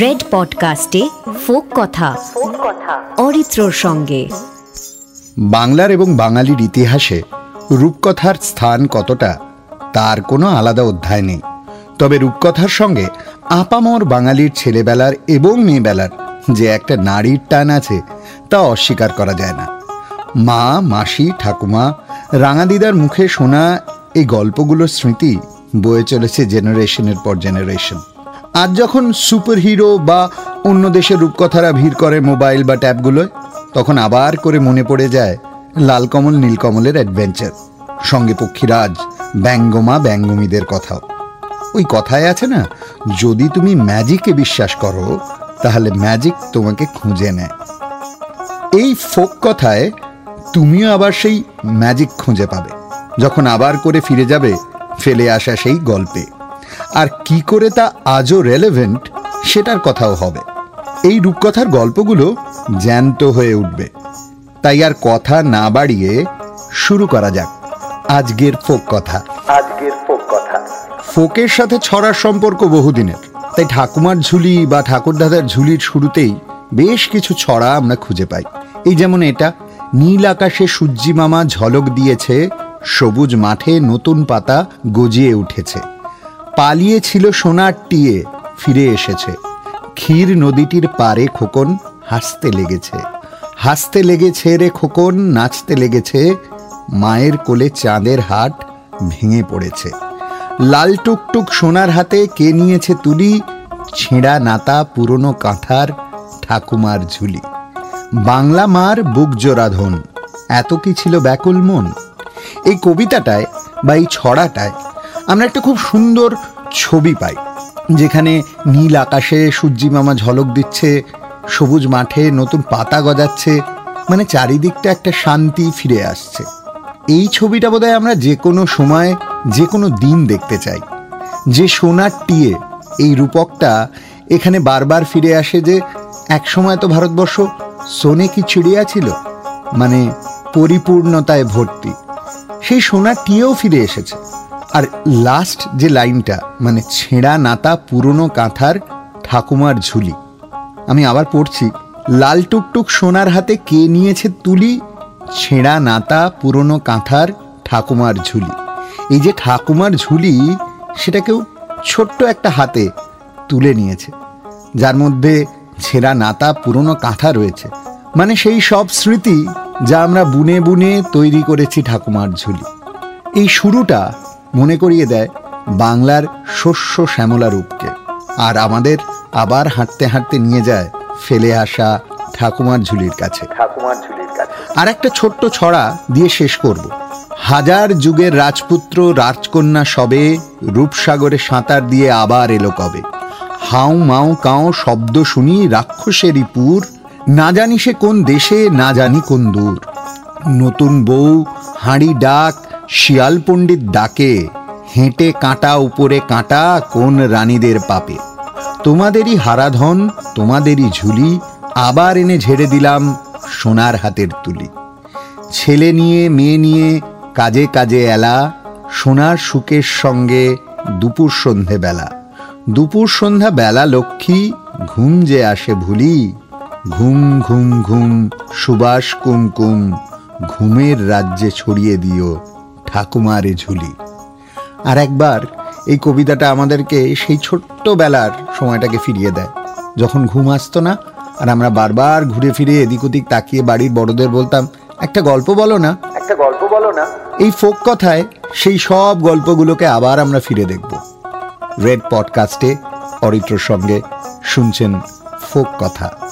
Red পডকাস্টে folk কথা, অরিত্রর সঙ্গে। বাংলার এবং বাঙালির ইতিহাসে রূপকথার স্থান কতটা, তার কোনো আলাদা অধ্যায় নেই। তবে রূপকথার সঙ্গে আপামর বাঙালির ছেলেবেলার এবং মেয়েবেলার যে একটা নারীর টান আছে, তা অস্বীকার করা যায় না। মা, মাসি, ঠাকুমা, রাঙাদিদার মুখে শোনা এই গল্পগুলোর স্মৃতি বয়ে চলেছে জেনারেশনের পর জেনারেশন। আজ যখন সুপার হিরো বা অন্য দেশের রূপকথারা ভিড় করে মোবাইল বা ট্যাবগুলোয়, তখন আবার করে মনে পড়ে যায় লালকমল, নীলকমলের অ্যাডভেঞ্চার। সঙ্গে পক্ষীরাজ, ব্যঙ্গমা, ব্যঙ্গমীদের কথাও। ওই কথায় আছে না, যদি তুমি ম্যাজিকে বিশ্বাস করো, তাহলে ম্যাজিক তোমাকে খুঁজে নেয়। এই ফোক কথায় তুমিও আবার সেই ম্যাজিক খুঁজে পাবে। যখন আবার করে ফিরে যাবে ফেলে আসা সেই গল্পে। আর কি করে তা আজও রেলেভেন্ট সেটার কথাও হবে। এই রূপকথার গল্পগুলো জ্যান্ত হয়ে উঠবে। তাই আর কথা না বাড়িয়ে শুরু করা যাক আজকের ফোক কথা। আজকের ফোক কথা। ফোকের সাথে ছড়ার সম্পর্ক বহুদিনের। তাই ঠাকুমার ঝুলি বা ঠাকুরদাদার ঝুলির শুরুতেই বেশ কিছু ছড়া আমরা খুঁজে পাই। এই যেমন এটা নীল আকাশে সূর্যি মামা ঝলক দিয়েছে সবুজ মাঠে নতুন পাতা গজিয়ে উঠেছে। পালিয়ে ছিল সোনার টিয়ে, ফিরে এসেছে। ক্ষীর নদীটির পারে খোকন হাসতে লেগেছে। হাসতে লেগেছে রে খোকন, নাচতে লেগেছে। মায়ের কোলে চাঁদের হাট ভেঙে পড়েছে। লাল টুকটুক সোনার হাতে কে নিয়েছে তুলি? ছেঁড়া নাতা পুরনো কাঁথার ঠাকুমার ঝুলি। বাংলা মার বুক জোড়াধন এত কি ছিল ব্যাকুল মন? এই কবিতাটায় বা এই ছড়াটায় আমরা একটা খুব সুন্দর ছবি পাই, যেখানে নীল আকাশে সূর্যি মামা ঝলক দিচ্ছে, সবুজ মাঠে নতুন পাতা গজাচ্ছে মানে চারিদিকটা একটা শান্তি ফিরে আসছে। এই ছবিটা বোধহয় আমরা যে কোনো সময়, যে কোনো দিন দেখতে চাই। যে সোনার টিয়ে এই রূপকটা এখানে বারবার ফিরে আসে যে, এক সময় তো ভারতবর্ষ সোনে কি চিড়িয়া ছিল মানে পরিপূর্ণতায় ভর্তি। সেই সোনা টিয়েও ফিরে এসেছে। আর লাস্ট যে লাইনটা মানে ছেঁড়া নাতা পুরনো কাঁথার ঠাকুমার ঝুলি। আমি আবার পড়ছি, লাল টুকটুক সোনার হাতে কে নিয়েছে তুলি? ছেঁড়া নাতা পুরনো কাঁথার ঠাকুমার ঝুলি। এই যে ঠাকুমার ঝুলি, সেটা কেউ ছোট্ট একটা হাতে তুলে নিয়েছে। যার মধ্যে ছেঁড়া নাতা পুরনো কাঁথা রয়েছে। মানে সেই সব স্মৃতি যা আমরা বুনে বুনে তৈরি করেছি ঠাকুমার ঝুলি। এই শুরুটা মনে করিয়ে দেয় বাংলার শস্য শ্যামলা রূপকে। আর আমাদের আবার হাঁটতে হাঁটতে নিয়ে যায় ফেলে আসা ঠাকুমার ঝুলির কাছে। ঠাকুমার ঝুলির কাছে। আর একটা ছোট্ট ছড়া দিয়ে শেষ করব। হাজার যুগের রাজপুত্র রাজকন্যা সবে রূপসাগরে সাঁতার দিয়ে আবার এলো কবে। হাউ মাউ কাউ শব্দ শুনি রাক্ষসেরই পুর না জানি সে কোন দেশে, না জানি কোন দূর। নতুন বউ, হাঁড়ি ডাক, শিয়াল পণ্ডিত ডাকে, হেঁটে কাঁটা, উপরে কাঁটা, কোন রানীদের পাপে। তোমাদেরই হারাধন, তোমাদেরই ঝুলি, আবার এনে ঝেড়ে দিলাম সোনার হাতের তুলি। ছেলে নিয়ে, মেয়ে নিয়ে, কাজে কাজে এলা, সোনার সুখের সঙ্গে দুপুর সন্ধে বেলা। দুপুর সন্ধ্যা বেলা লক্ষ্মী, ঘুম যে আসে ভুলি ঘুম ঘুম ঘুম সুবাস কুমকুম ঘুমের রাজ্যে ছড়িয়ে দিও ঠাকুমারে ঝুলি। আর একবার এই কবিতাটা আমাদেরকে সেই ছোট্টবেলার সময়টাকে ফিরিয়ে দেয়। যখন ঘুম আসতো না আর আমরা বারবার ঘুরে ফিরে এদিক ওদিক তাকিয়ে বাড়ির বড়দের বলতাম একটা গল্প বলো না। একটা গল্প বলো না। এই ফোক কথায় সেই সব গল্পগুলোকে আবার আমরা ফিরে দেখব। রেড পডকাস্টে অরিত্রর সঙ্গে শুনছেন ফোক কথা।